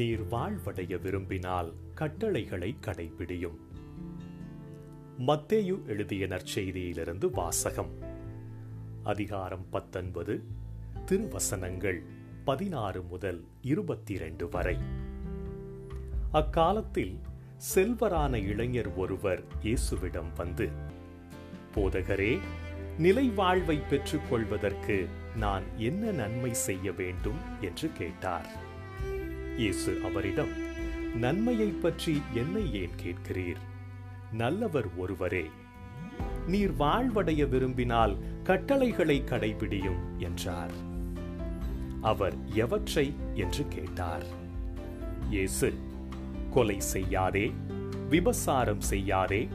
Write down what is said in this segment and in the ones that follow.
நீர் வாழ்வடைய விரும்பினால் கட்டளைகளை கடைபிடியும். மத்தேயு எழுதிய நற்செய்தியிலிருந்து வாசகம். அதிகாரம் பத்தொன்பது திருவசனங்கள் பதினாறு முதல் இருபத்தி இரண்டு வரை. அக்காலத்தில் செல்வரான இளைஞர் ஒருவர் இயேசுவிடம் வந்து போதகரே நிலை வாழ்வை பெற்றுக்கொள்வதற்கு நான் என்ன நன்மை செய்ய வேண்டும்? என்று கேட்டார். இயேசு அவரிடம் நன்மையை பற்றி என்னை ஏன் கேட்கிறீர்? நல்லவர் ஒருவரே நீர் வாழ்வடைய விரும்பினால் கட்டளைகளை கடைபிடியும் என்றார். அவர் எவற்றை? என்று கேட்டார். இயேசு கொலை செய்யாதே விபசாரம் செய்யாதே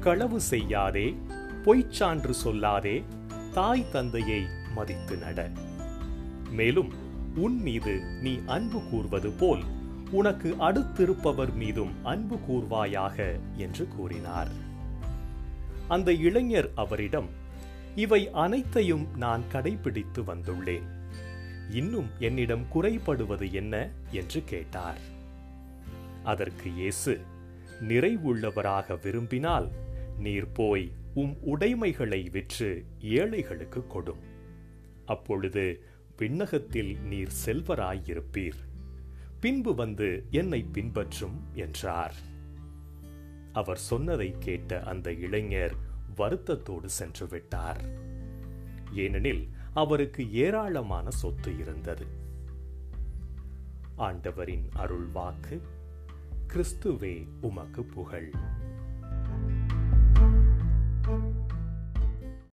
களவு செய்யாதே பொய்ச்சான்று சொல்லாதே தாய் தந்தையை மதித்து நட. மேலும் உன் மீது நீ அன்பு கூர்வது போல் உனக்கு அடுத்திருப்பவர் மீதும் அன்பு கூர்வாயாக என்று கூறினார். அந்த இளைஞர் அவரிடம் இவை அனைத்தையும் நான் கடைபிடித்து வந்துள்ளேன். இன்னும் என்னிடம் குறைபடுவது என்ன? என்று கேட்டார். அதற்கு இயேசு நிறைவுள்ளவராக விரும்பினால் நீர் போய் உம் உடைமைகளை விற்று ஏழைகளுக்கு கொடும். அப்பொழுது விண்ணகத்தில் நீர் செல்வராயிருப்பீர். பின்பு வந்து என்னை பின்பற்றும் என்றார். அவர் சொன்னதை கேட்ட அந்த இளைஞர் வருத்தத்தோடு சென்று விட்டார். ஏனெனில் அவருக்கு ஏராளமான சொத்து இருந்தது. ஆண்டவரின் அருள் வாக்கு கிறிஸ்துவே உமக்கு புகழ்.